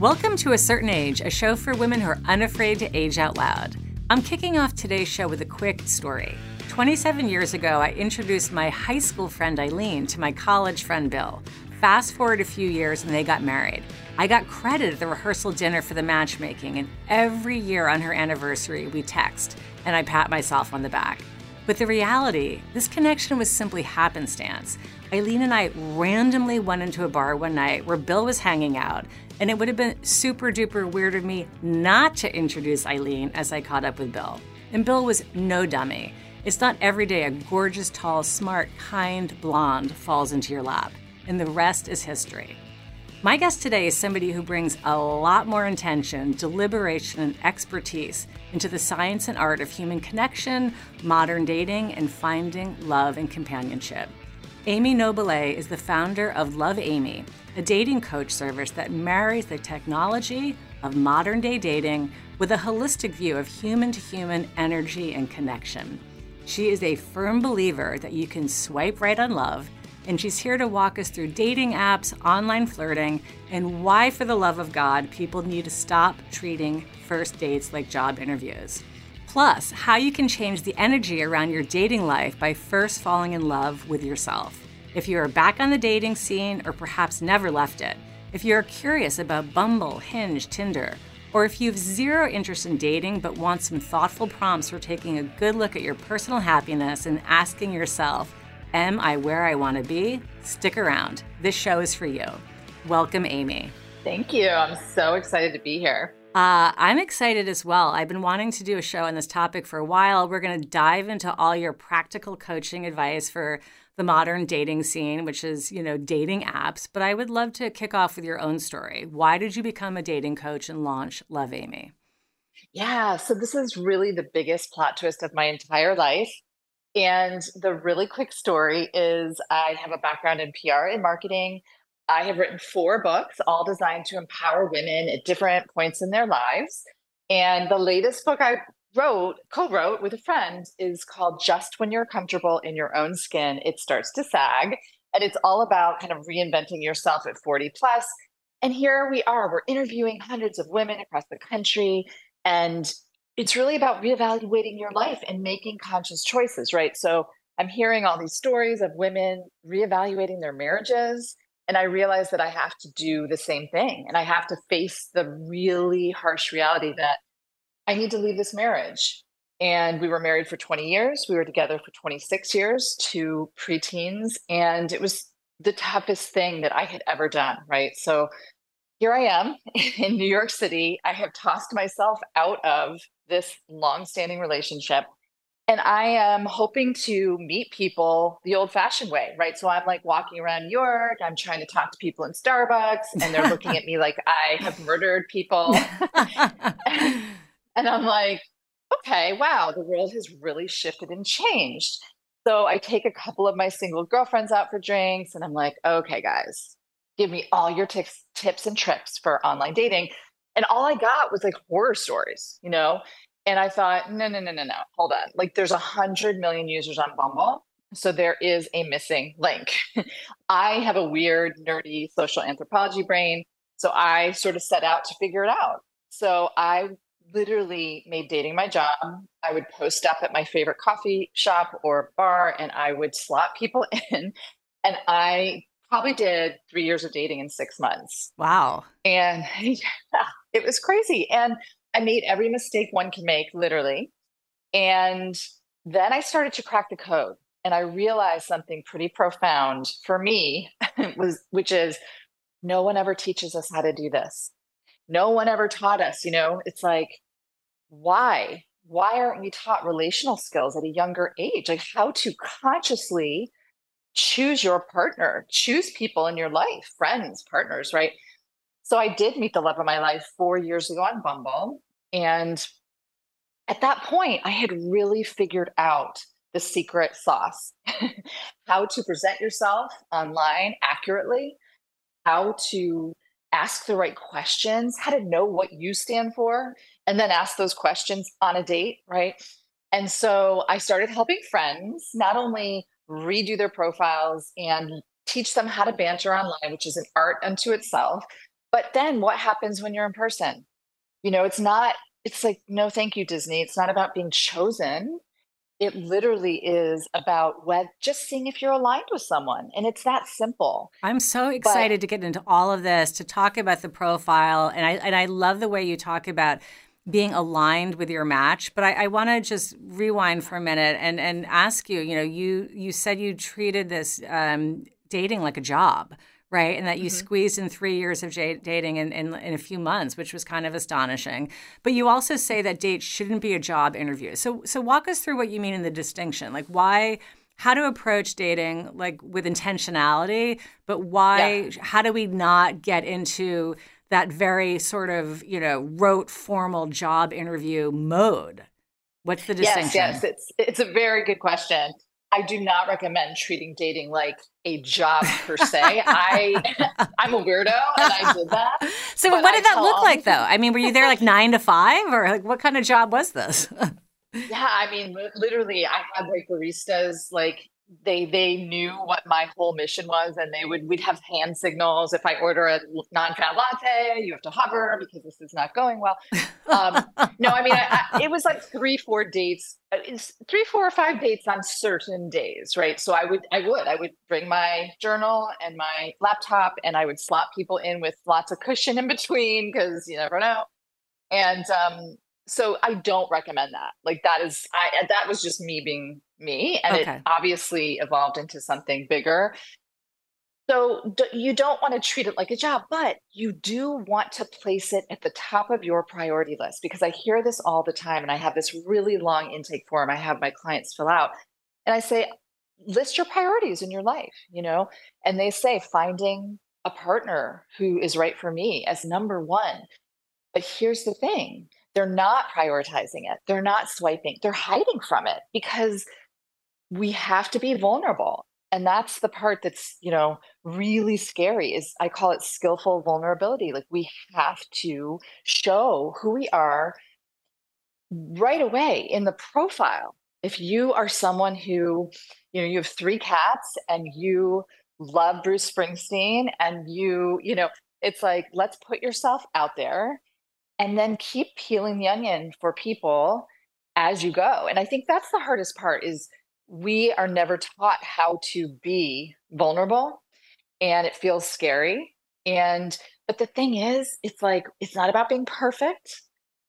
Welcome to A Certain Age, a show for women who are unafraid to age out loud. I'm kicking off today's show with a quick story. 27 years ago, I introduced my high school friend Eileen to my college friend Bill. Fast forward a few years and they got married. I got credit at the rehearsal dinner for the matchmaking, and every year on her anniversary, we text, and I pat myself on the back. But the reality, this connection was simply happenstance. Eileen and I randomly went into a bar one night where Bill was hanging out, and it would have been super duper weird of me not to introduce Eileen as I caught up with Bill. And Bill was no dummy. It's not every day a gorgeous, tall, smart, kind blonde falls into your lap, and the rest is history. My guest today is somebody who brings a lot more intention, deliberation, and expertise into the science and art of human connection, modern dating, and finding love and companionship. Amy Nobile is the founder of Love Amy, a dating coach service that marries the technology of modern day dating with a holistic view of human to human energy and connection. She is a firm believer that you can swipe right on love and she's here to walk us through dating apps, online flirting, and why, for the love of God, people need to stop treating first dates like job interviews. Plus, how you can change the energy around your dating life by first falling in love with yourself. If you are back on the dating scene or perhaps never left it, if you're curious about Bumble, Hinge, Tinder, or if you have zero interest in dating but want some thoughtful prompts for taking a good look at your personal happiness and asking yourself, Am I where I want to be? Stick around. This show is for you. Welcome, Amy. Thank you. I'm so excited to be here. Uh, I'm excited as well. I've been wanting to do a show on this topic for a while. We're going to dive into all your practical coaching advice for the modern dating scene, which is, you know, dating apps. But I would love to kick off with your own story. Why did you become a dating coach and launch Love Amy? Yeah, so this is really the biggest plot twist of my entire life. And the really quick story is I have a background in PR and marketing. I have written four books, all designed to empower women at different points in their lives. And the latest book I wrote, co wrote with a friend, is called Just When You're Comfortable in Your Own Skin, It Starts to Sag. And it's all about kind of reinventing yourself at 40 plus. And here we are, we're interviewing hundreds of women across the country. And it's really about reevaluating your life and making conscious choices, right? So I'm hearing all these stories of women reevaluating their marriages. And I realize that I have to do the same thing. And I have to face the really harsh reality that I need to leave this marriage. And we were married for 20 years. We were together for 26 years, two preteens. And it was the toughest thing that I had ever done, right? So here I am in New York City. I have tossed myself out of this long-standing relationship and I am hoping to meet people the old fashioned way, right? So I'm like walking around New York, I'm trying to talk to people in Starbucks, and they're looking at me like I have murdered people. and I'm like, okay, wow, the world has really shifted and changed. So I take a couple of my single girlfriends out for drinks, and I'm like, okay, guys, give me all your tips, tips and tricks for online dating. And all I got was like horror stories, you know? And I thought, no, no, no, no, no, hold on. Like there's a hundred million users on Bumble. So there is a missing link. I have a weird, nerdy social anthropology brain. So I sort of set out to figure it out. So I literally made dating my job. I would post up at my favorite coffee shop or bar and I would slot people in. And I probably did three years of dating in six months. Wow. And yeah, it was crazy. And I made every mistake one can make, literally. And then I started to crack the code and I realized something pretty profound for me was which is no one ever teaches us how to do this. No one ever taught us, you know, it's like why? Why aren't we taught relational skills at a younger age? Like how to consciously choose your partner, choose people in your life, friends, partners, right? So I did meet the love of my life four years ago on Bumble. And at that point, I had really figured out the secret sauce how to present yourself online accurately, how to ask the right questions, how to know what you stand for, and then ask those questions on a date, right? And so I started helping friends not only redo their profiles and teach them how to banter online, which is an art unto itself, But then what happens when you're in person? You know, it's not, it's like, no, thank you, Disney. It's not about being chosen. It literally is about what just seeing if you're aligned with someone. And it's that simple. I'm so excited but, to get into all of this, to talk about the profile. And I and I love the way you talk about being aligned with your match. But I, I want to just rewind for a minute and and ask you. You know, you you said you treated this um, dating like a job, right? And that you mm-hmm. squeezed in three years of j- dating in, in, in, a few months, which was kind of astonishing. But you also say that dates shouldn't be a job interview. So so walk us through what you mean in the distinction, like why. How to approach dating like with intentionality, but why? Yeah. How do we not get into that very sort of, you know, rote formal job interview mode? What's the distinction? Yes, yes, it's it's a very good question. I do not recommend treating dating like a job per se. I I'm a weirdo and I did that. So what did I that look like though? I mean, were you there like 9 to 5 or like what kind of job was this? yeah, I mean literally I had like baristas like they they knew what my whole mission was and they would we'd have hand signals. If i order a non-fat latte you have to hover because this is not going well. Um, no i mean I, I, it was like three four dates uh, three four or five dates on certain days right? So i would i would i would bring my journal and my laptop and i would slot people in with lots of cushion in between because you never know. And um, so I don't recommend that. Like that is I uh, that was just me being me and okay. it obviously evolved into something bigger. So d- you don't want to treat it like a job, but you do want to place it at the top of your priority list because I hear this all the time and I have this really long intake form I have my clients fill out. And I say list your priorities in your life, you know? And they say finding a partner who is right for me as number 1. But here's the thing they're not prioritizing it. They're not swiping. They're hiding from it because we have to be vulnerable. And that's the part that's, you know, really scary is I call it skillful vulnerability. Like we have to show who we are right away in the profile. If you are someone who, you know, you have three cats and you love Bruce Springsteen and you, you know, it's like let's put yourself out there and then keep peeling the onion for people as you go and i think that's the hardest part is we are never taught how to be vulnerable and it feels scary and but the thing is it's like it's not about being perfect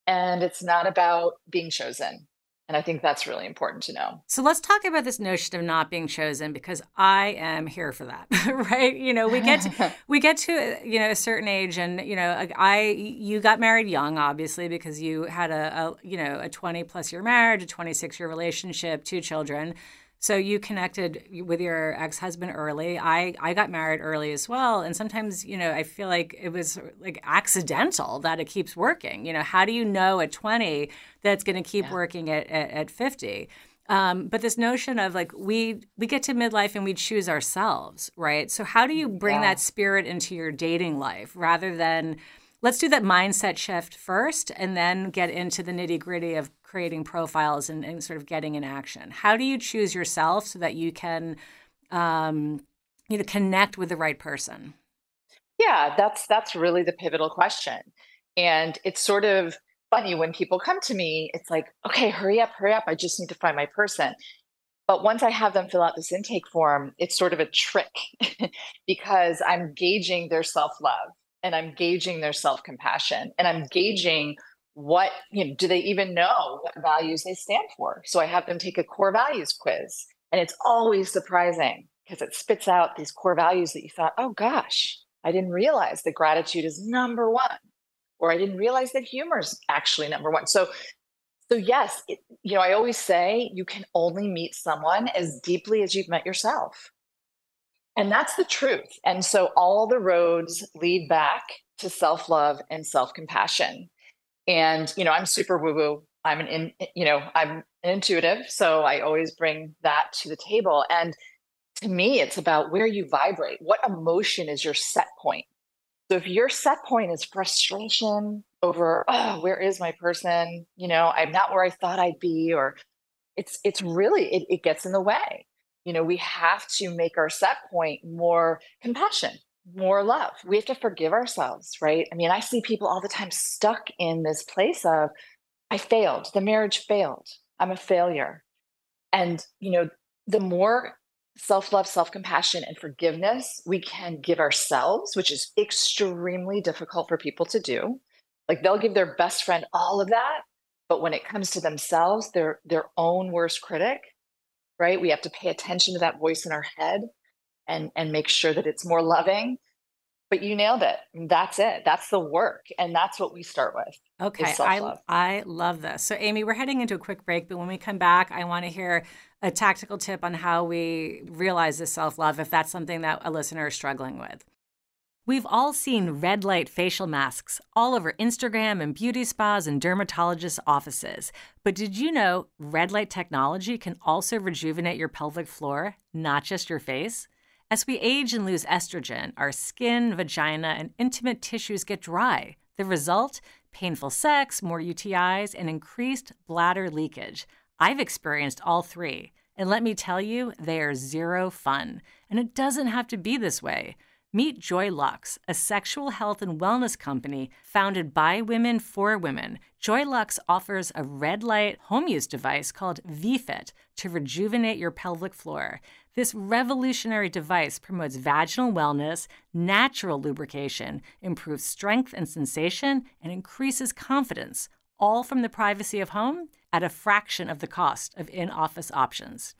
and it's not about being chosen and I think that's really important to know. So let's talk about this notion of not being chosen because I am here for that, right? You know, we get to, we get to you know a certain age, and you know, I you got married young, obviously, because you had a, a you know a twenty plus year marriage, a twenty six year relationship, two children. So you connected with your ex-husband early. I I got married early as well, and sometimes you know I feel like it was like accidental that it keeps working. You know, how do you know at 20 that it's going to keep yeah. working at, at, at 50? Um, but this notion of like we we get to midlife and we choose ourselves, right? So how do you bring yeah. that spirit into your dating life rather than let's do that mindset shift first and then get into the nitty gritty of creating profiles and, and, sort of getting in action. How do you choose yourself so that you can um, you know connect with the right person? Yeah that's that's really the pivotal question. And it's sort of funny when people come to me it's like okay hurry up hurry up i just need to find my person. But once I have them fill out this intake form, it's sort of a trick because I'm gauging their self love and I'm gauging their self compassion and I'm gauging what, you know, do they even know what values they stand for? So I have them take a core values quiz. And it's always surprising because it spits out these core values that you thought, oh gosh, I didn't realize that gratitude is number one, or I didn't realize that humor is actually number one. So, so yes, it, you know, I always say you can only meet someone as deeply as you've met yourself. And that's the truth. And so all the roads lead back to self love and self compassion. And, you know, I'm super woo woo. I'm an, in, you know, I'm intuitive. So I always bring that to the table. And to me, it's about where you vibrate. What emotion is your set point? So if your set point is frustration over, oh, where is my person? You know, I'm not where I thought I'd be, or it's it's really it, it gets in the way you know we have to make our set point more compassion more love. We have to forgive ourselves, right? I mean, I see people all the time stuck in this place of, I failed, the marriage failed, I'm a failure. And, you know, the more self love, self compassion, and forgiveness we can give ourselves, which is extremely difficult for people to do. Like they'll give their best friend all of that, but when it comes to themselves, they're their own worst critic, right? We have to pay attention to that voice in our head and and make sure that it's more loving. But you nailed it. That's it. That's the work and that's what we start with okay i i love this. So amy we're heading into a quick break but when we come back i want to hear a tactical tip on how we realize this self-love if that's something that a listener is struggling with. We've all seen red light facial masks all over Instagram and beauty spas and dermatologists' offices. But did you know red light technology can also rejuvenate your pelvic floor, not just your face? As we age and lose estrogen, our skin, vagina, and intimate tissues get dry. The result? Painful sex, more UTIs, and increased bladder leakage. I've experienced all three. And let me tell you, they are zero fun. And it doesn't have to be this way. Meet JoyLux, a sexual health and wellness company founded by women for women. JoyLux offers a red light home use device called VFit to rejuvenate your pelvic floor. This revolutionary device promotes vaginal wellness, natural lubrication, improves strength and sensation, and increases confidence, all from the privacy of home at a fraction of the cost of in office options.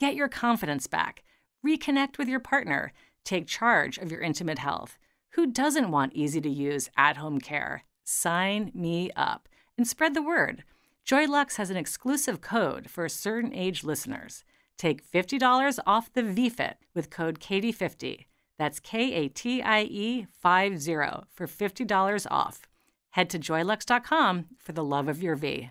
Get your confidence back. Reconnect with your partner Take charge of your intimate health. Who doesn't want easy to use at home care? Sign me up and spread the word. JoyLux has an exclusive code for certain age listeners. Take $50 off the VFit with code KATIE50. That's K A T I E 50 for $50 off. Head to joylux.com for the love of your V.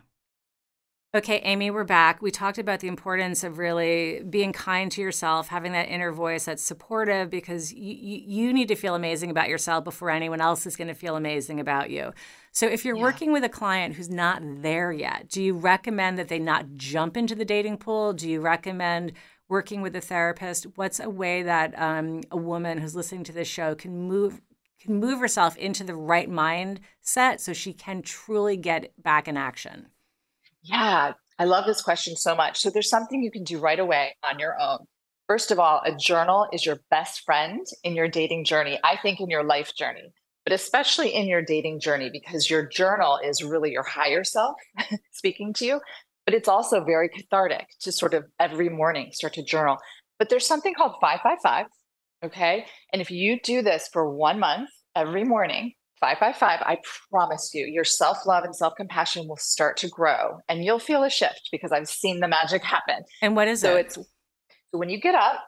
Okay, Amy, we're back. We talked about the importance of really being kind to yourself, having that inner voice that's supportive because you, you need to feel amazing about yourself before anyone else is going to feel amazing about you. So, if you're yeah. working with a client who's not there yet, do you recommend that they not jump into the dating pool? Do you recommend working with a therapist? What's a way that um, a woman who's listening to this show can move can move herself into the right mindset so she can truly get back in action? Yeah, I love this question so much. So there's something you can do right away on your own. First of all, a journal is your best friend in your dating journey, I think in your life journey, but especially in your dating journey, because your journal is really your higher self speaking to you. But it's also very cathartic to sort of every morning start to journal. But there's something called 555. Okay. And if you do this for one month every morning, 555, I promise you, your self love and self compassion will start to grow and you'll feel a shift because I've seen the magic happen. And what is so it? So it's so when you get up,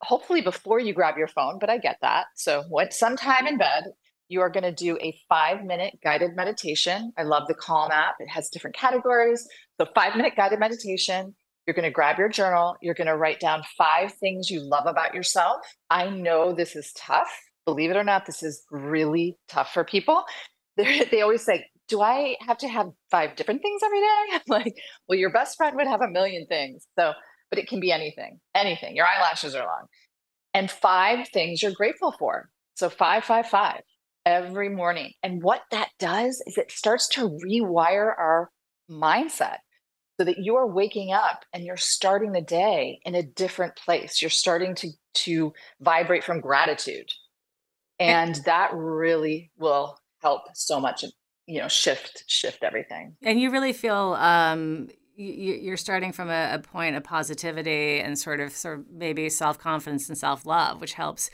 hopefully before you grab your phone, but I get that. So what sometime in bed, you are going to do a five minute guided meditation. I love the Calm app. It has different categories. So five minute guided meditation. You're going to grab your journal. You're going to write down five things you love about yourself. I know this is tough believe it or not, this is really tough for people. They're, they always say, Do I have to have five different things every day? I'm like, Well, your best friend would have a million things. So, but it can be anything, anything. Your eyelashes are long. And five things you're grateful for. So, five, five, five every morning. And what that does is it starts to rewire our mindset so that you are waking up and you're starting the day in a different place. You're starting to, to vibrate from gratitude and that really will help so much you know shift shift everything and you really feel um you're starting from a, point of positivity and sort of sort of maybe self-confidence and self-love which helps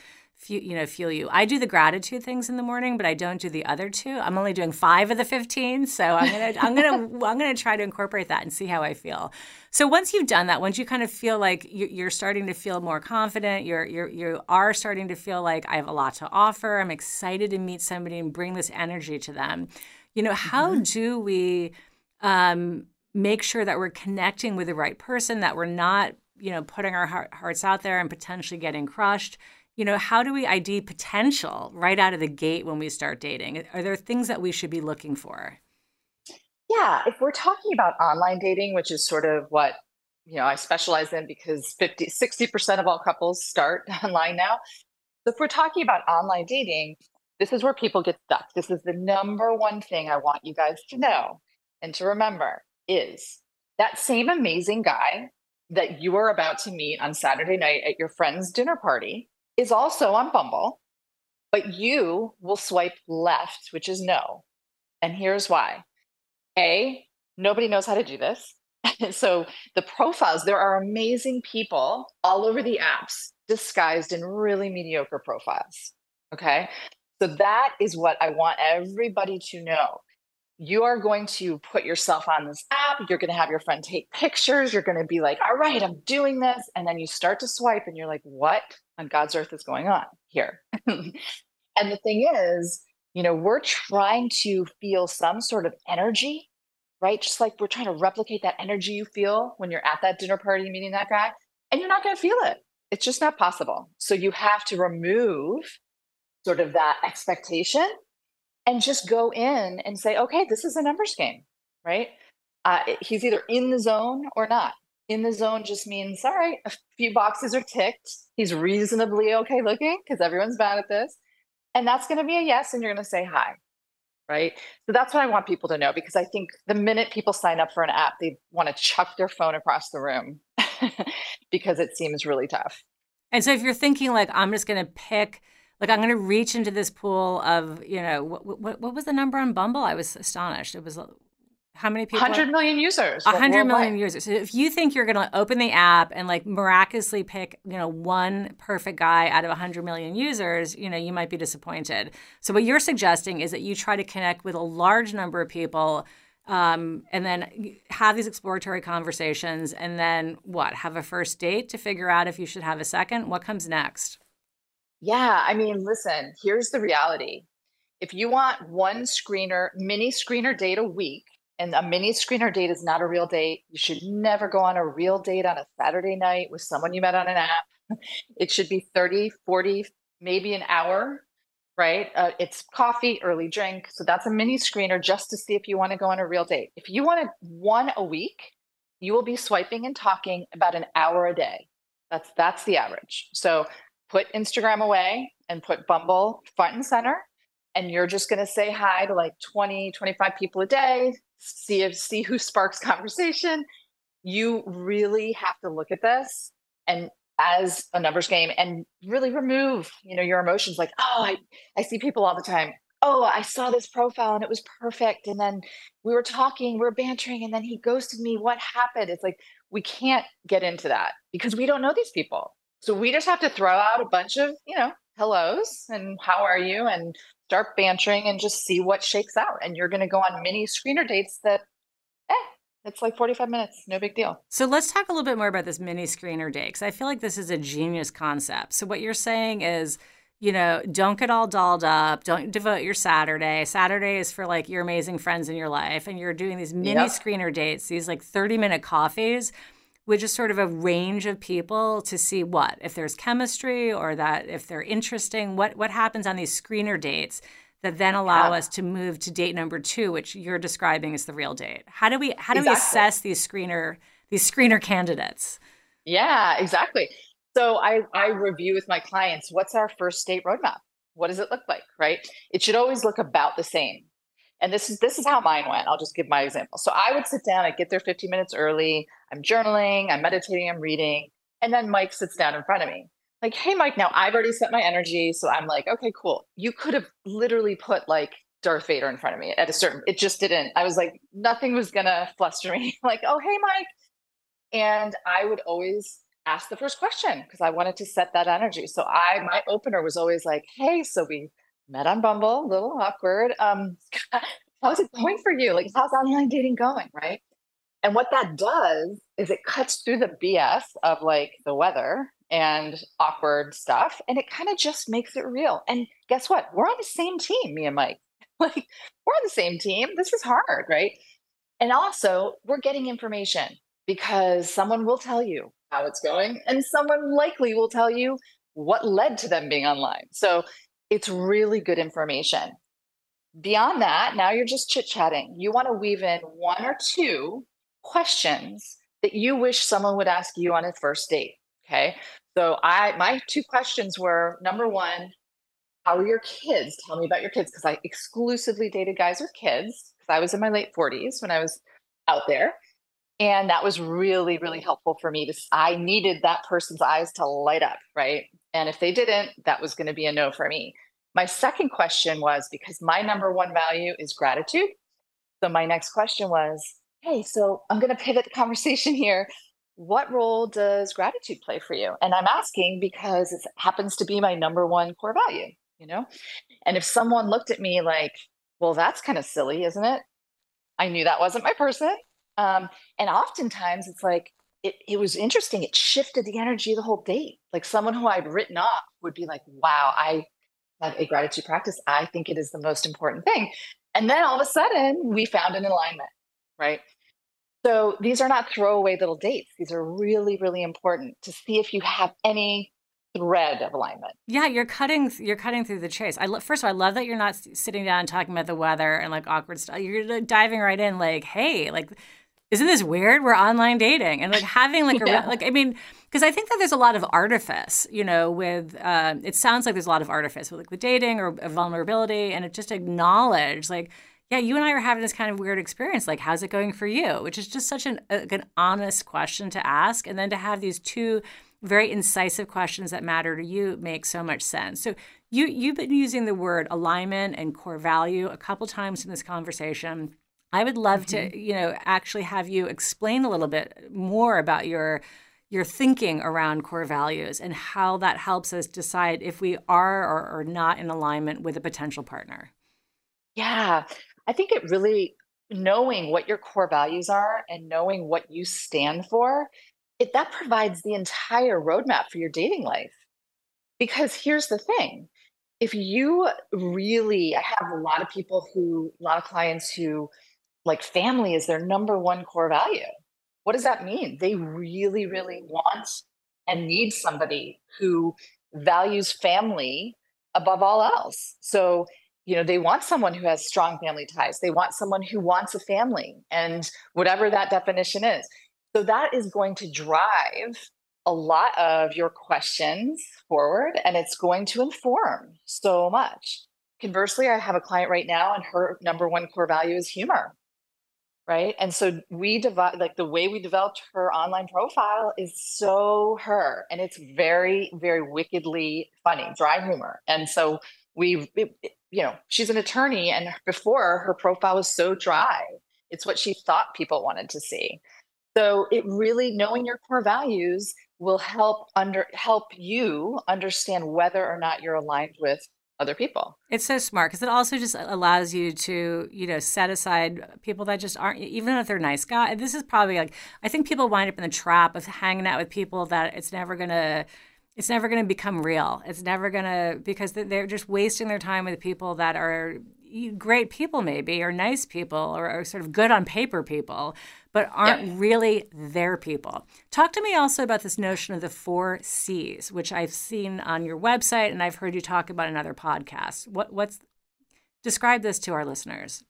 you know fuel you. I do the gratitude things in the morning but i don't do the other two. I'm only doing five of the 15 so i'm gonna i'm gonna i'm gonna try to incorporate that and see how i feel. So once you've done that once you kind of feel like you're starting to feel more confident you're you're you are starting to feel like i have a lot to offer i'm excited to meet somebody and bring this energy to them you know how mm-hmm. do we um, make sure that we're connecting with the right person that we're not you know putting our heart, hearts out there and potentially getting crushed you know, how do we ID potential right out of the gate when we start dating? Are there things that we should be looking for? Yeah, if we're talking about online dating, which is sort of what you know I specialize in because 50 60% of all couples start online now. So if we're talking about online dating, this is where people get stuck. This is the number one thing I want you guys to know and to remember is that same amazing guy that you are about to meet on Saturday night at your friend's dinner party is also on Bumble, but you will swipe left, which is no. And here's why. A, nobody knows how to do this. so the profiles, there are amazing people all over the apps disguised in really mediocre profiles. Okay. So that is what I want everybody to know. You are going to put yourself on this app. You're going to have your friend take pictures. You're going to be like, all right, I'm doing this. And then you start to swipe and you're like, what on God's earth is going on here? and the thing is, you know, we're trying to feel some sort of energy right? Just like we're trying to replicate that energy you feel when you're at that dinner party meeting that guy, and you're not going to feel it. It's just not possible. So you have to remove sort of that expectation and just go in and say, okay, this is a numbers game, right? Uh, he's either in the zone or not. In the zone just means, all right, a few boxes are ticked. He's reasonably okay looking because everyone's bad at this. And that's going to be a yes. And you're going to say hi right? So that's what I want people to know because I think the minute people sign up for an app, they want to chuck their phone across the room because it seems really tough. And so if you're thinking like I'm just going to pick like I'm going to reach into this pool of, you know, what, what, what was the number on Bumble? I was astonished. It was how many people? 100 million users. 100 million users. So if you think you're going to open the app and like miraculously pick, you know, one perfect guy out of 100 million users, you know, you might be disappointed. So what you're suggesting is that you try to connect with a large number of people um, and then have these exploratory conversations and then what? Have a first date to figure out if you should have a second? What comes next? Yeah, I mean, listen, here's the reality. If you want one screener, mini screener date a week, and a mini screener date is not a real date. You should never go on a real date on a Saturday night with someone you met on an app. It should be 30, 40, maybe an hour, right? Uh, it's coffee, early drink. So that's a mini screener just to see if you want to go on a real date. If you want one a week, you will be swiping and talking about an hour a day. That's that's the average. So put Instagram away and put Bumble front and center and you're just going to say hi to like 20 25 people a day see if see who sparks conversation. You really have to look at this and as a numbers game and really remove you know your emotions like oh i i see people all the time. Oh i saw this profile and it was perfect. And then we were talking we were bantering and then he ghosted me. What happened? It's like we can't get into that because we don't know these people. So we just have to throw out a bunch of you know hellos and how are you and start bantering and just see what shakes out. And you're going to go on mini screener dates that, eh, it's like 45 minutes, no big deal. So let's talk a little bit more about this mini screener date because I feel like this is a genius concept. So what you're saying is, you know, don't get all dolled up. Don't devote your Saturday. Saturday is for like your amazing friends in your life, and you're doing these mini yep. screener dates, these like 30 minute coffees with just sort of a range of people to see what if there's chemistry or that if they're interesting what what happens on these screener dates that then allow yeah. us to move to date number two which you're describing as the real date. How do we how do exactly. we assess these screener these screener candidates? Yeah exactly. So i i review with my clients what's our first date roadmap? What does it look like right? It should always look about the same. And this is this is how mine went. I'll just give my example. So i would sit down i get there 15 minutes early i'm journaling i'm meditating i'm reading and then mike sits down in front of me like hey mike now i've already set my energy so i'm like okay cool you could have literally put like darth vader in front of me at a certain it just didn't i was like nothing was gonna fluster me like oh hey mike and i would always ask the first question because i wanted to set that energy so i my opener was always like hey so we met on Bumble, a little awkward. Um, how's it going for you? Like, how's online dating going? Right. And what that does is it cuts through the BS of like the weather and awkward stuff. And it kind of just makes it real. And guess what? We're on the same team, me and Mike. Like, we're on the same team. This is hard. Right. And also, we're getting information because someone will tell you how it's going, and someone likely will tell you what led to them being online. So it's really good information. Beyond that, now you're just chit chatting. You want to weave in one or two questions that you wish someone would ask you on a first date. Okay. So I my two questions were number one, how are your kids? Tell me about your kids because I exclusively dated guys with kids because I was in my late 40s when I was out there. And that was really, really helpful for me to I needed that person's eyes to light up, right? And if they didn't, that was going to be a no for me. My second question was because my number one value is gratitude. So my next question was, hey, so I'm going to pivot the conversation here. What role does gratitude play for you? And I'm asking because it happens to be my number one core value, you know? And if someone looked at me like, well, that's kind of silly, isn't it? I knew that wasn't my person. Um, and oftentimes it's like, it, it was interesting. It shifted the energy of the whole date. Like someone who I'd written off would be like, wow, I have a gratitude practice. I think it is the most important thing. And then all of a sudden, we found an alignment, right? So these are not throwaway little dates. These are really, really important to see if you have any thread of alignment. Yeah, you're cutting you're cutting through the chase. I lo- first of all, I love that you're not sitting down and talking about the weather and like awkward stuff. You're diving right in, like, hey, like isn't this weird? We're online dating and like having like yeah. a like I mean, because I think that there's a lot of artifice, you know, with uh, it sounds like there's a lot of artifice with like the dating or vulnerability, and it just acknowledge like. Yeah, you and I are having this kind of weird experience. Like, how's it going for you? Which is just such an, an honest question to ask. And then to have these two very incisive questions that matter to you makes so much sense. So you you've been using the word alignment and core value a couple times in this conversation. I would love mm-hmm. to, you know, actually have you explain a little bit more about your your thinking around core values and how that helps us decide if we are or are not in alignment with a potential partner. Yeah, I think it really knowing what your core values are and knowing what you stand for, it that provides the entire roadmap for your dating life. Because here's the thing, if you really I have a lot of people who a lot of clients who like family is their number one core value. What does that mean? They really, really want and need somebody who values family above all else. So, you know, they want someone who has strong family ties. They want someone who wants a family and whatever that definition is. So, that is going to drive a lot of your questions forward and it's going to inform so much. Conversely, I have a client right now and her number one core value is humor right and so we divide like the way we developed her online profile is so her and it's very very wickedly funny dry humor and so we you know she's an attorney and before her profile was so dry it's what she thought people wanted to see so it really knowing your core values will help under help you understand whether or not you're aligned with other people. It's so smart because it also just allows you to, you know, set aside people that just aren't, even if they're nice guys. This is probably like, I think people wind up in the trap of hanging out with people that it's never going to, it's never going to become real. It's never going to, because they're just wasting their time with people that are great people, maybe, or nice people, or, or sort of good on paper people, but aren't yep. really their people. Talk to me also about this notion of the four C's, which I've seen on your website and I've heard you talk about in other podcasts. What, what's describe this to our listeners?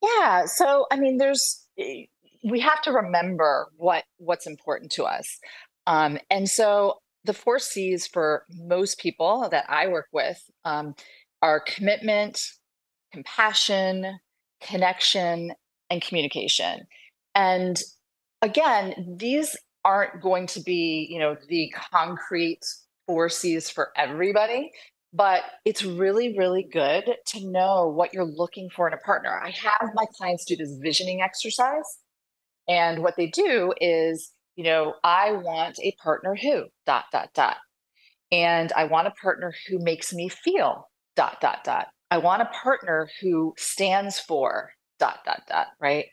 Yeah, so I mean, there's we have to remember what what's important to us, um, and so the four C's for most people that I work with um, are commitment, compassion, connection, and communication. And again, these aren't going to be, you know, the concrete four C's for everybody, but it's really, really good to know what you're looking for in a partner. I have my clients do this visioning exercise. And what they do is, you know, I want a partner who, dot, dot, dot. And I want a partner who makes me feel, dot, dot, dot. I want a partner who stands for, dot, dot, dot, right?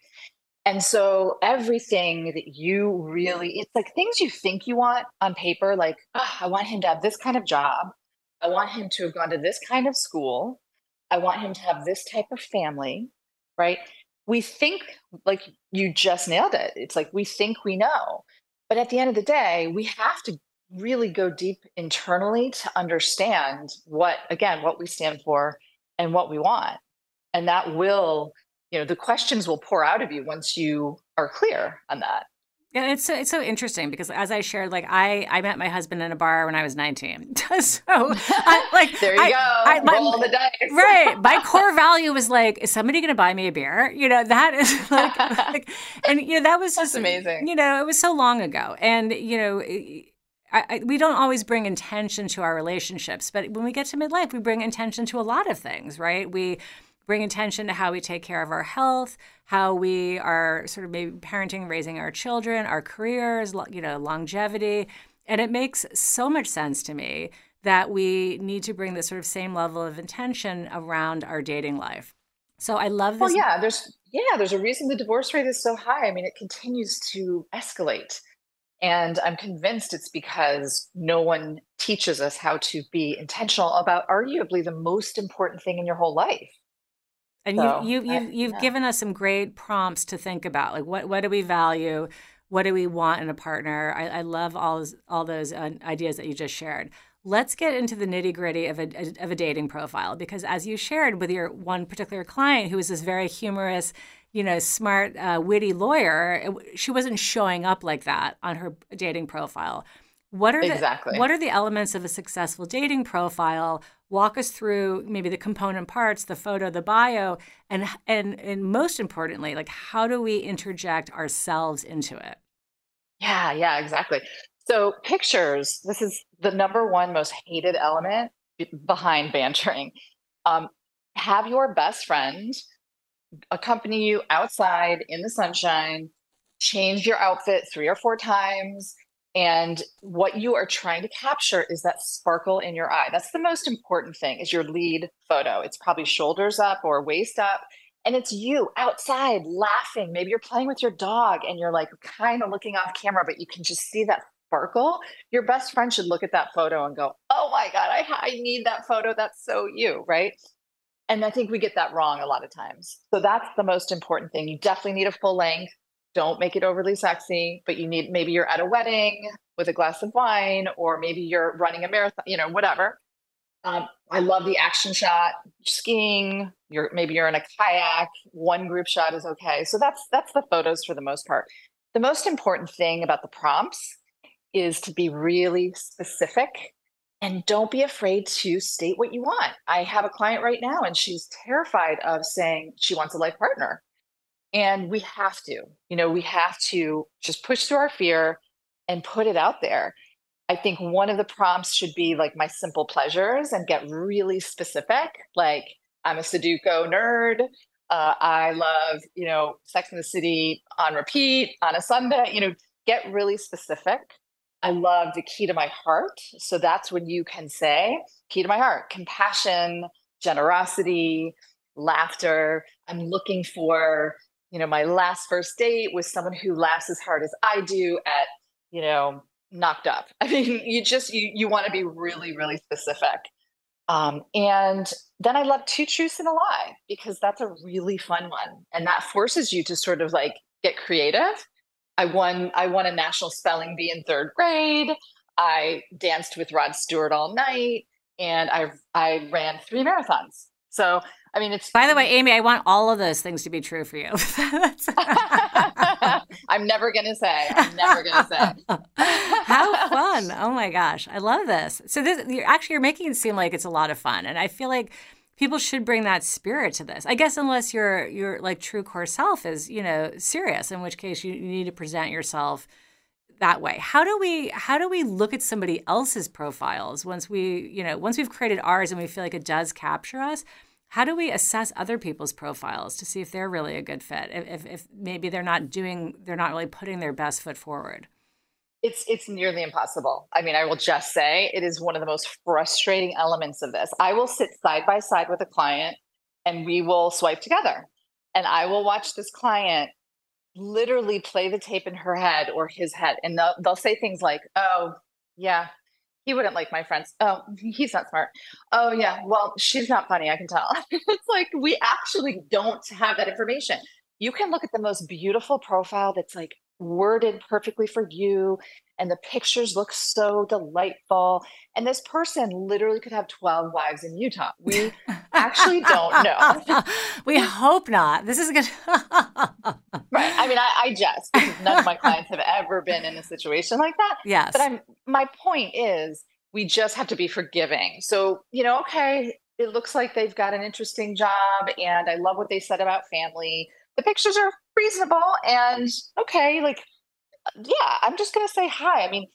And so everything that you really, it's like things you think you want on paper, like, oh, I want him to have this kind of job. I want him to have gone to this kind of school. I want him to have this type of family, right? We think like you just nailed it. It's like we think we know. But at the end of the day, we have to really go deep internally to understand what, again, what we stand for and what we want. And that will you know the questions will pour out of you once you are clear on that Yeah, it's so, it's so interesting because as I shared, like I I met my husband in a bar when I was 19. so I, like there you I, go, I, my, roll the dice. right. My core value was like, is somebody going to buy me a beer? You know, that is like, like and you know that was just amazing. You know, it was so long ago, and you know. I, I, we don't always bring intention to our relationships, but when we get to midlife, we bring intention to a lot of things, right? We bring attention to how we take care of our health, how we are sort of maybe parenting, raising our children, our careers, you know, longevity. And it makes so much sense to me that we need to bring this sort of same level of intention around our dating life. So I love this. Well, yeah, there's yeah, there's a reason the divorce rate is so high. I mean, it continues to escalate. And I'm convinced it's because no one teaches us how to be intentional about arguably the most important thing in your whole life. And so, you, you, you've, you've yeah. given us some great prompts to think about, like what, what do we value? What do we want in a partner? I, I love all, those, all those uh, ideas that you just shared. Let's get into the nitty gritty of a, of a dating profile because, as you shared with your one particular client who was this very humorous, you know, smart, uh, witty lawyer, she wasn't showing up like that on her dating profile. What are exactly. the what are the elements of a successful dating profile? Walk us through maybe the component parts, the photo, the bio, and and and most importantly, like how do we interject ourselves into it? Yeah, yeah, exactly. So pictures, this is the number one most hated element behind bantering. Um, have your best friend accompany you outside in the sunshine, change your outfit three or four times, and what you are trying to capture is that sparkle in your eye. That's the most important thing is your lead photo. It's probably shoulders up or waist up and it's you outside laughing. Maybe you're playing with your dog and you're like kind of looking off camera but you can just see that sparkle. Your best friend should look at that photo and go oh my god i, I need that photo. That's so you right? And i think we get that wrong a lot of times. So that's the most important thing. You definitely need a full length don't make it overly sexy, but you need maybe you're at a wedding with a glass of wine, or maybe you're running a marathon, you know, whatever. Um, I love the action shot, skiing. You're maybe you're in a kayak. One group shot is okay. So that's that's the photos for the most part. The most important thing about the prompts is to be really specific and don't be afraid to state what you want. I have a client right now and she's terrified of saying she wants a life partner. And we have to, you know, we have to just push through our fear and put it out there. I think one of the prompts should be like my simple pleasures and get really specific. Like, I'm a Sudoku nerd. Uh, I love, you know, Sex and the City on repeat on a Sunday. You know, get really specific. I love the key to my heart. So that's when you can say, key to my heart, compassion, generosity, laughter. I'm looking for you know, my last first date was someone who laughs as hard as I do at, you know, knocked up. I mean, you just you you want to be really, really specific. Um, and then I love two truths and a lie because that's a really fun one. And that forces you to sort of like get creative. I won I won a national spelling bee in third grade. I danced with Rod Stewart all night and I I ran three marathons. So I mean, it's. By the way, Amy, I want all of those things to be true for you. I'm never gonna say. I'm never gonna say. How fun! Oh my gosh, I love this. So this, you're, actually, you're making it seem like it's a lot of fun, and I feel like people should bring that spirit to this. I guess unless your your like true core self is you know serious, in which case you, you need to present yourself that way how do we how do we look at somebody else's profiles once we you know once we've created ours and we feel like it does capture us how do we assess other people's profiles to see if they're really a good fit? If, if maybe they're not doing they're not really putting their best foot forward. It's it's nearly impossible. I mean i will just say it is one of the most frustrating elements of this. I will sit side by side with a client and we will swipe together. And i will watch this client literally play the tape in her head or his head. And they'll, they'll say things like oh yeah he wouldn't like my friends. Oh, he's not smart. Oh, yeah. Well, she's not funny. I can tell. it's like we actually don't have that information. You can look at the most beautiful profile that's like worded perfectly for you, and the pictures look so delightful. And this person literally could have 12 wives in Utah. We actually don't know. we hope not. This is good. right. I mean, I, I jest because none of my clients have ever been in a situation like that. Yes. But I'm my point is we just have to be forgiving. So, you know, okay, it looks like they've got an interesting job and I love what they said about family. The pictures are reasonable and okay, like yeah, I'm just gonna say hi. I mean,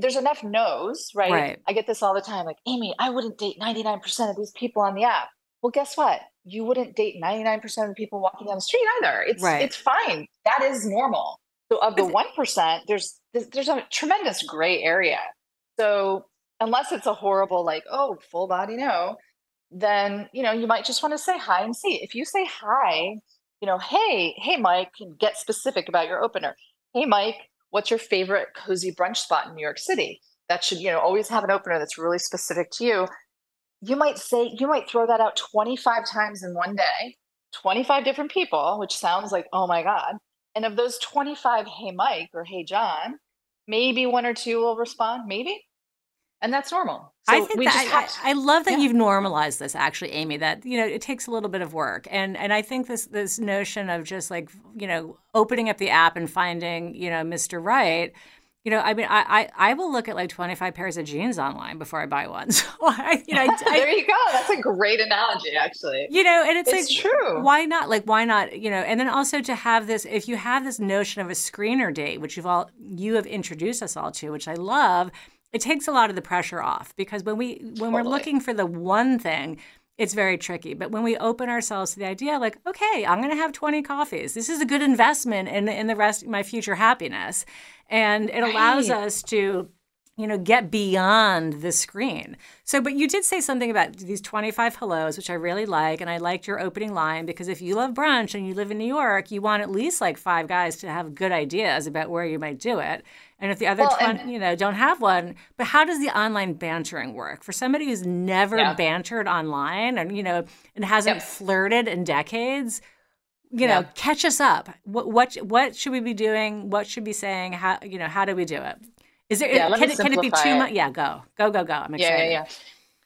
there's enough no's, right? Right. I get this all the time. Like, Amy, I wouldn't date 99% of these people on the app. Well, guess what? You wouldn't date 99% of the people walking down the street either. It's Right. it's fine. That is normal. So of the one percent, there's there's there's a tremendous gray area. So unless it's a horrible like, oh, full body no, then you know you might just want to say hi and see. If you say hi, you know, hey, hey, Mike, and get specific about your opener. Hey, Mike, what's your favorite cozy brunch spot in New York City? That should, you know, always have an opener that's really specific to you. You might say, you might throw that out 25 times in one day, 25 different people, which sounds like, oh my God. And of those 25, hey, Mike or hey, John, maybe one or two will respond, maybe. And that's normal. So I think we that, just I, I love that yeah. you've normalized this actually, Amy, that you know it takes a little bit of work. And and I think this this notion of just like, you know, opening up the app and finding, you know, Mr. Right, you know, I mean I, I, I will look at like twenty five pairs of jeans online before I buy one. So I you know I there you go. That's a great analogy, actually. you know and it's, It's like true. why not like why not you know and then also to have this if you have this notion of a screener date which you've all you have introduced us all to which i love it takes a lot of the pressure off because when we when we're looking for the one thing it's very tricky but when we open ourselves to the idea like okay i'm going to have 20 coffees this is a good investment in in the rest of my future happiness and it allows us to you know, get beyond the screen. So, but you did say something about these 25 hellos, which I really like. And I liked your opening line because if you love brunch and you live in New York, you want at least like five guys to have good ideas about where you might do it. And if the other Well, 20, and- you know, don't have one, but how does the online bantering work for somebody who's never Yeah. bantered online and, you know, and hasn't Yep. flirted in decades? You know, Yeah. catch us up. What, what what should we be doing? What should we be saying? How you know how do we do it? Is there Yeah, can it, can it be too much? Yeah, go go go go. I'm yeah excited. yeah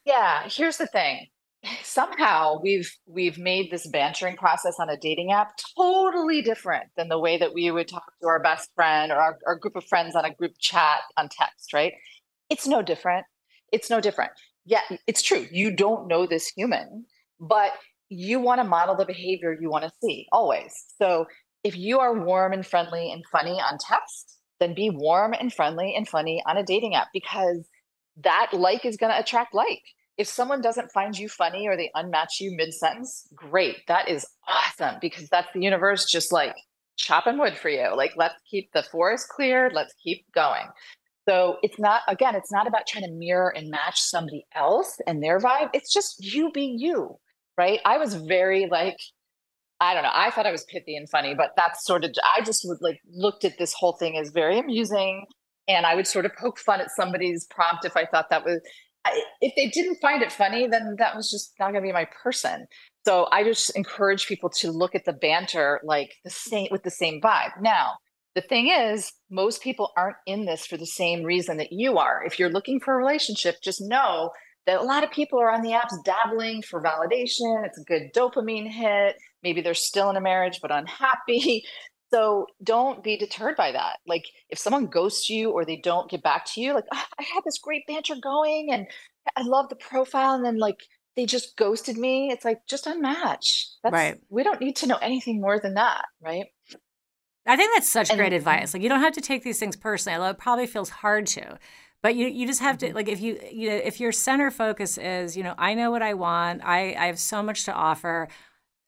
yeah yeah here's the thing somehow we've we've made this bantering process on a dating app totally different than the way that we would talk to our best friend or our, our group of friends on a group chat on text right? It's no different. It's no different. Yeah it's true you don't know this human but you want to model the behavior you want to see always. So if you are warm and friendly and funny on text then be warm and friendly and funny on a dating app because that like is going to attract like. If someone doesn't find you funny or they unmatch you mid sentence, great. That is awesome because that's the universe just like chopping wood for you. Like, let's keep the forest clear, Let's keep going. So it's not, again, it's not about trying to mirror and match somebody else and their vibe. It's just you being you, right? I was very like, I don't know. I thought I was pithy and funny, but that's sort of, I just would like looked at this whole thing as very amusing. And I would sort of poke fun at somebody's prompt if I thought that was, I, if they didn't find it funny, then that was just not going to be my person. So I just encourage people to look at the banter like the same with the same vibe. Now, the thing is, most people aren't in this for the same reason that you are. If you're looking for a relationship, just know that a lot of people are on the apps dabbling for validation. It's a good dopamine hit. Maybe they're still in a marriage but unhappy. So don't be deterred by that. Like if someone ghosts you or they don't get back to you, like "Ah, I had this great banter going and I love the profile, and then like they just ghosted me. It's like just unmatch. That's, Right. We don't need to know anything more than that, right? I think that's such And- great advice. Like you don't have to take these things personally, although it probably feels hard to. But you you just have Mm-hmm. to like if you you know if your center focus is you know I know what I want I I have so much to offer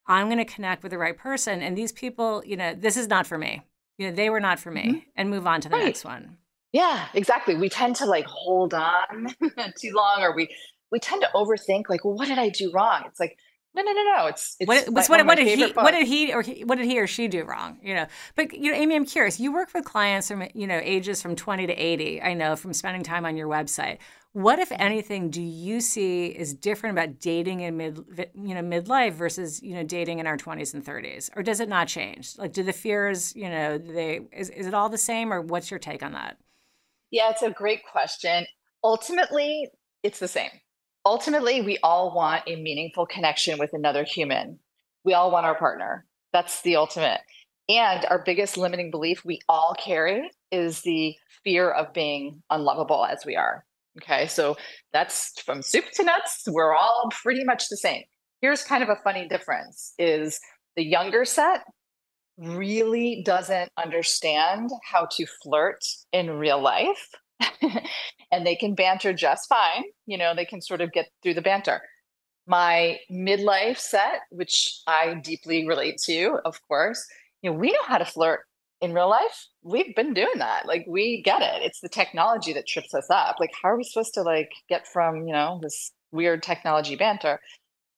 I'm going to connect with the right person and these people you know this is not for me you know they were not for me Mhm. and move on to the Right. next one. Yeah, exactly. We tend to like hold on too long, or we we tend to overthink. Like, well, what did I do wrong? It's like, no, no, no, no. It's it's What, my- what, what did he what did he or he, what did he or she do wrong? You know, but you know, Amy, I'm curious. You work with clients from you know ages from 20 to 80. I know from spending time on your website. What, if mm-hmm. anything, do you see is different about dating in mid you know midlife versus you know dating in our 20s and 30s, or does it not change? Like, do the fears you know they is is it all the same, or what's your take on that? Yeah, it's a great question. Ultimately, it's the same. Ultimately, we all want a meaningful connection with another human. We all want our partner. That's the ultimate. And our biggest limiting belief we all carry is the fear of being unlovable as we are. Okay. So that's from soup to nuts. We're all pretty much the same. Here's kind of a funny difference is the younger set really doesn't understand how to flirt in real life and they can banter just fine. You know, they can sort of get through the banter. My midlife set, which I deeply relate to, of course, you know, we know how to flirt in real life. We've been doing that. Like we get it. It's the technology that trips us up. Like how are we supposed to like get from, you know, this weird technology banter?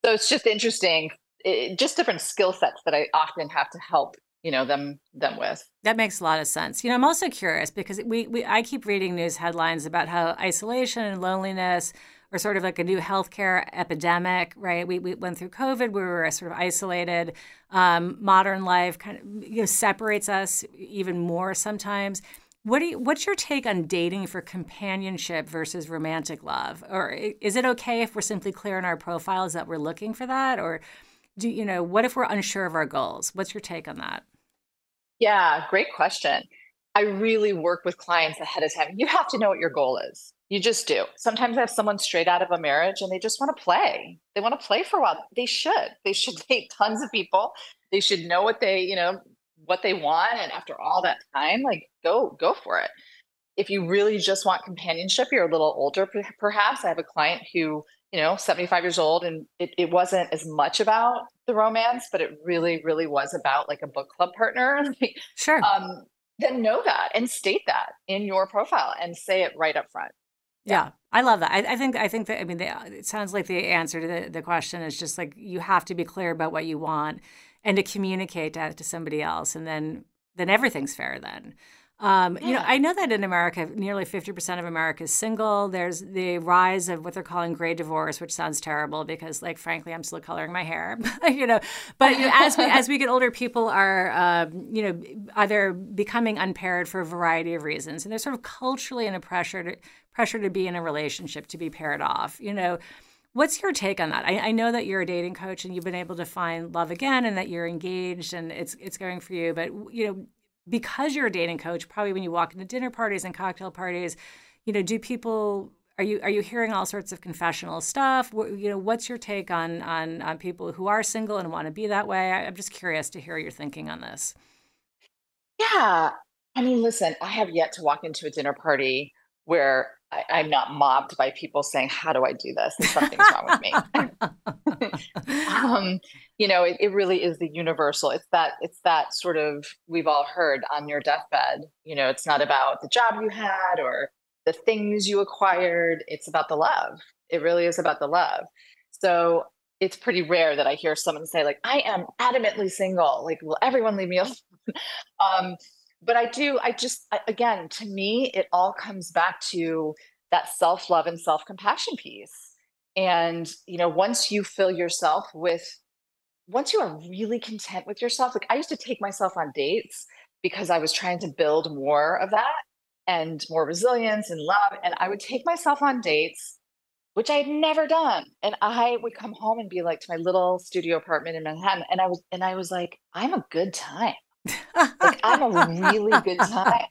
So it's just interesting, it, just different skill sets that I often have to help you know them them with. That makes a lot of sense. You know i'm also curious because we, we i keep reading news headlines about how isolation and loneliness are sort of like a new healthcare epidemic right? We, we went through covid we were sort of isolated um, modern life kind of you know separates us even more sometimes. What do you, what's your take on dating for companionship versus romantic love? Or is it okay if we're simply clear in our profiles that we're looking for that? Or do you know what if we're unsure of our goals? What's your take on that yeah, great question. I really work with clients ahead of time. You have to know what your goal is. You just do. Sometimes I have someone straight out of a marriage and they just want to play. They want to play for a while. They should. They should date tons of people. They should know what they, you know, what they want. And after all that time, like go, go for it. If you really just want companionship, you're a little older, perhaps. I have a client who you know 75 years old and it, it wasn't as much about the romance but it really really was about like a book club partner. Sure. um, then know that and state that in your profile and say it right up front. Yeah, yeah. I love that. I, I, think i think that i mean they, it sounds like the answer to the, the question is just like you have to be clear about what you want and to communicate that to somebody else and then then everything's fair then um, yeah. You know, I know that in America, nearly 50% of America is single. There's the rise of what they're calling gray divorce, which sounds terrible because, like, frankly, I'm still coloring my hair. you know, but you know, as we as we get older, people are, um, you know, either becoming unpaired for a variety of reasons, and they're sort of culturally in a pressure to pressure to be in a relationship to be paired off. You know. What's your take on that? I, I, know that you're a dating coach and you've been able to find love again, and that you're engaged and it's it's going for you. But you know, because you're a dating coach, probably when you walk into dinner parties and cocktail parties, you know, do people are you are you hearing all sorts of confessional stuff? What, You know, what's your take on on on people who are single and want to be that way? I'm just curious to hear your thinking on this. Yeah, I mean, listen, I have yet to walk into a dinner party where I, am not mobbed by people saying, "How do I do this?" something's wrong with me. um, you know, it, it really is the universal. It's that it's that sort of we've all heard on your deathbed. You know, it's not about the job you had or the things you acquired. It's about the love. It really is about the love. So it's pretty rare that I hear someone say, like, I am adamantly single. Like, will everyone leave me alone? um, but I do, I just, again, to me, it all comes back to that self love and self compassion piece. And, you know, once you fill yourself with, once you are really content with yourself, like I used to take myself on dates because I was trying to build more of that and more resilience and love. And I would take myself on dates, which I had never done. And I would come home and be like to my little studio apartment in Manhattan. And I was, and I was like, I'm a good time like I'm a really good time,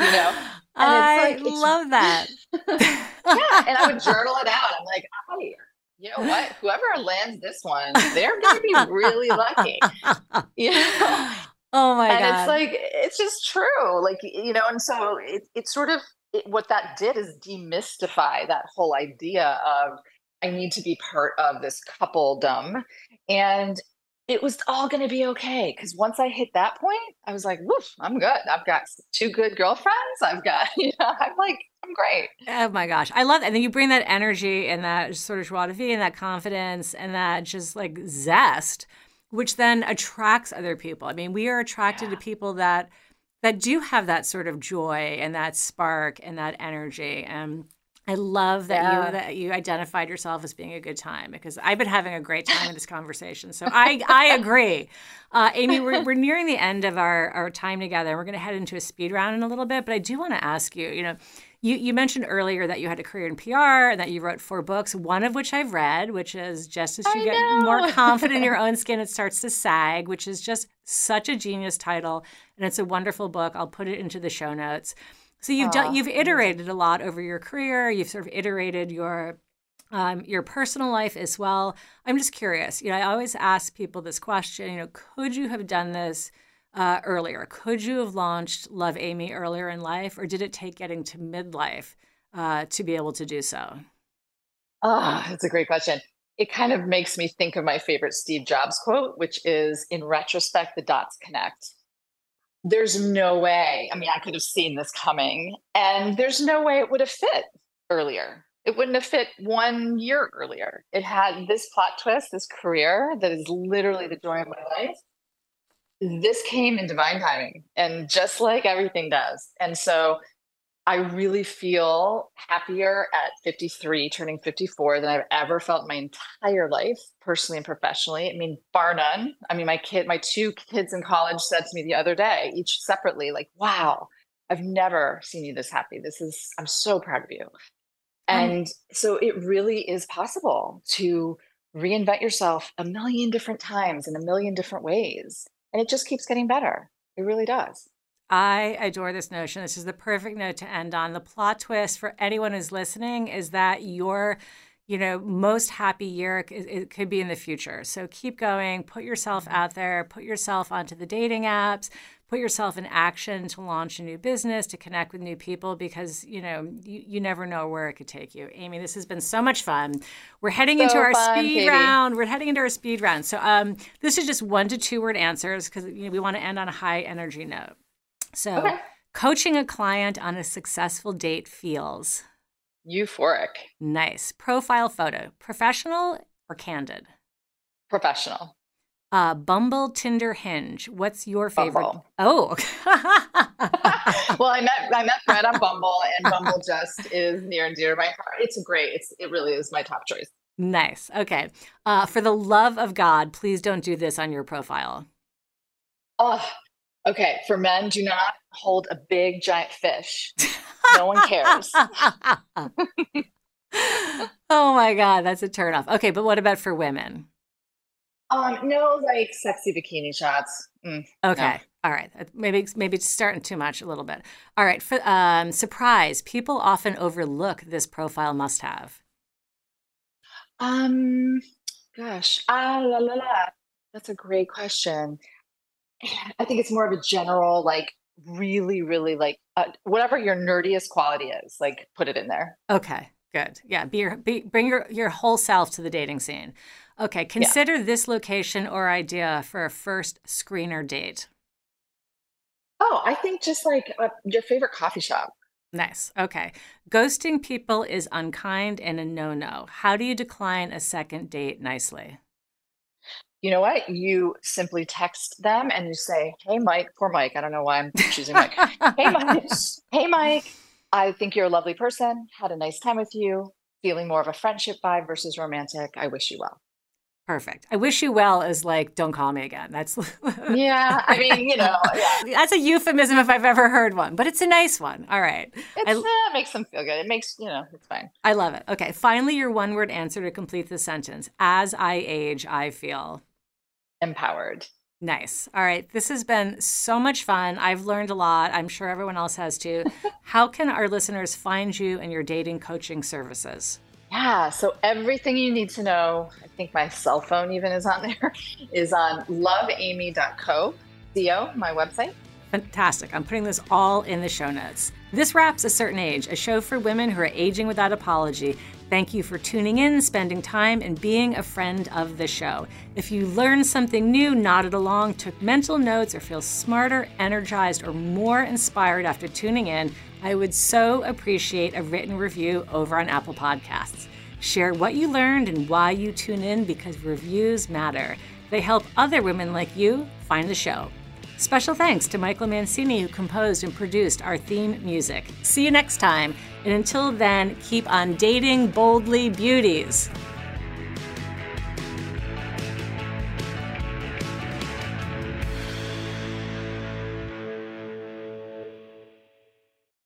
you know. And I like, love that. yeah, and I would journal it out. I'm like, oh, you know what? Whoever lands this one, they're going to be really lucky. You know. Oh my and god! And it's like it's just true, like you know. And so it, it's sort of it, what that did is demystify that whole idea of I need to be part of this coupledom, and it was all going to be okay. Because once I hit that point, I was like, woof, I'm good. I've got two good girlfriends. I've got, you know, I'm like, I'm great. Oh my gosh. I love that. And then you bring that energy and that sort of joie de vivre and that confidence and that just like zest, which then attracts other people. I mean, we are attracted yeah. to people that that do have that sort of joy and that spark and that energy. And I love that yeah. you that you identified yourself as being a good time because I've been having a great time in this conversation. So I I agree, uh, Amy. We're, we're nearing the end of our our time together. We're going to head into a speed round in a little bit, but I do want to ask you. You know, You, you mentioned earlier that you had a career in PR and that you wrote four books, one of which I've read, which is Just as You I Get know. More Confident in Your Own Skin, It Starts to Sag, which is just such a genius title. And it's a wonderful book. I'll put it into the show notes. So you've done, you've iterated a lot over your career. You've sort of iterated your um, your personal life as well. I'm just curious. You know, I always ask people this question. You know, could you have done this uh, earlier? Could you have launched Love Amy earlier in life, or did it take getting to midlife uh, to be able to do so? Ah, that's a great question. It kind of makes me think of my favorite Steve Jobs quote, which is in retrospect, the dots connect. There's no way. I mean, I could have seen this coming, and there's no way it would have fit earlier. It wouldn't have fit one year earlier. It had this plot twist, this career that is literally the joy of my life. This came in divine timing, and just like everything does. And so I really feel happier at 53, turning 54, than I've ever felt my entire life, personally and professionally. I mean, bar none. I mean, my kid, my two kids in college said to me the other day, each separately, like, wow, I've never seen you this happy. This is, I'm so proud of you. And so it really is possible to reinvent yourself a million different times in a million different ways. And it just keeps getting better. It really does. I adore this notion. This is the perfect note to end on. The plot twist for anyone who's listening is that your, you know, most happy year it, it could be in the future. So keep going. Put yourself out there. Put yourself onto the dating apps. Put yourself in action to launch a new business, to connect with new people, because you know you, you never know where it could take you. Amy, this has been so much fun. We're heading So into our fun, speed Katie. round. We're heading into our speed round. So um, this is just one to two word answers because you know, we want to end on a high energy note. So, Okay. coaching a client on a successful date feels Euphoric, nice. Profile photo, professional or candid? professional. Uh, Bumble, Tinder, Hinge. What's your favorite? Bumble. Oh, well, I met I met Fred on Bumble, and Bumble just is near and dear to my heart. It's great. It's it really is my top choice. nice. Okay. Uh, for the love of God, please don't do this on your profile. Oh, okay. For men, do not hold a big giant fish. No one cares. oh my God, that's a turnoff. Okay, but what about for women? Um, no, like sexy bikini shots. Mm. Okay. All right. Uh, Maybe maybe it's starting too much a little bit. All right. For um, surprise, people often overlook this profile must have. Um, gosh, ah, la la la. That's a great question. I think it's more of a general, like, really, really like uh, whatever your nerdiest quality is, like, put it in there. Okay. Good. Yeah. Be your, be, bring your, your whole self to the dating scene. Okay. Consider this location or idea for a first screener date. Oh, I think just like uh, your favorite coffee shop. Nice. Okay. Ghosting people is unkind and a no no. How do you decline a second date nicely? You know what? You simply text them and you say, "Hey, Mike." Poor Mike. I don't know why I'm choosing Mike. hey, Mike. Hey, Mike. I think you're a lovely person. Had a nice time with you. Feeling more of a friendship vibe versus romantic. I wish you well. Perfect. I wish you well is like, don't call me again. That's Yeah, I mean, you know, yeah. That's a euphemism if I've ever heard one, but it's a nice one. All right. I- uh, it makes them feel good. It makes, you know, it's fine. I love it. Okay. Finally, your one word answer to complete the sentence. As I age, I feel. Empowered. Nice. All right. This has been so much fun. I've learned a lot. I'm sure everyone else has too. How can our listeners find you and your dating coaching services? Yeah. So everything you need to know, I think my cell phone even is on there, is on loveamy.co, co, my website. Fantastic. I'm putting this all in the show notes. This wraps A Certain Age, a show for women who are aging without apology. Thank you for tuning in, spending time, and being a friend of the show. If you learned something new, nodded along, took mental notes, or feel smarter, energized, or more inspired after tuning in, I would so appreciate a written review over on Apple Podcasts. Share what you learned and why you tune in because reviews matter. They help other women like you find the show. Special thanks to Michael Mancini, who composed and produced our theme music. See you next time, and until then, keep on dating boldly, beauties.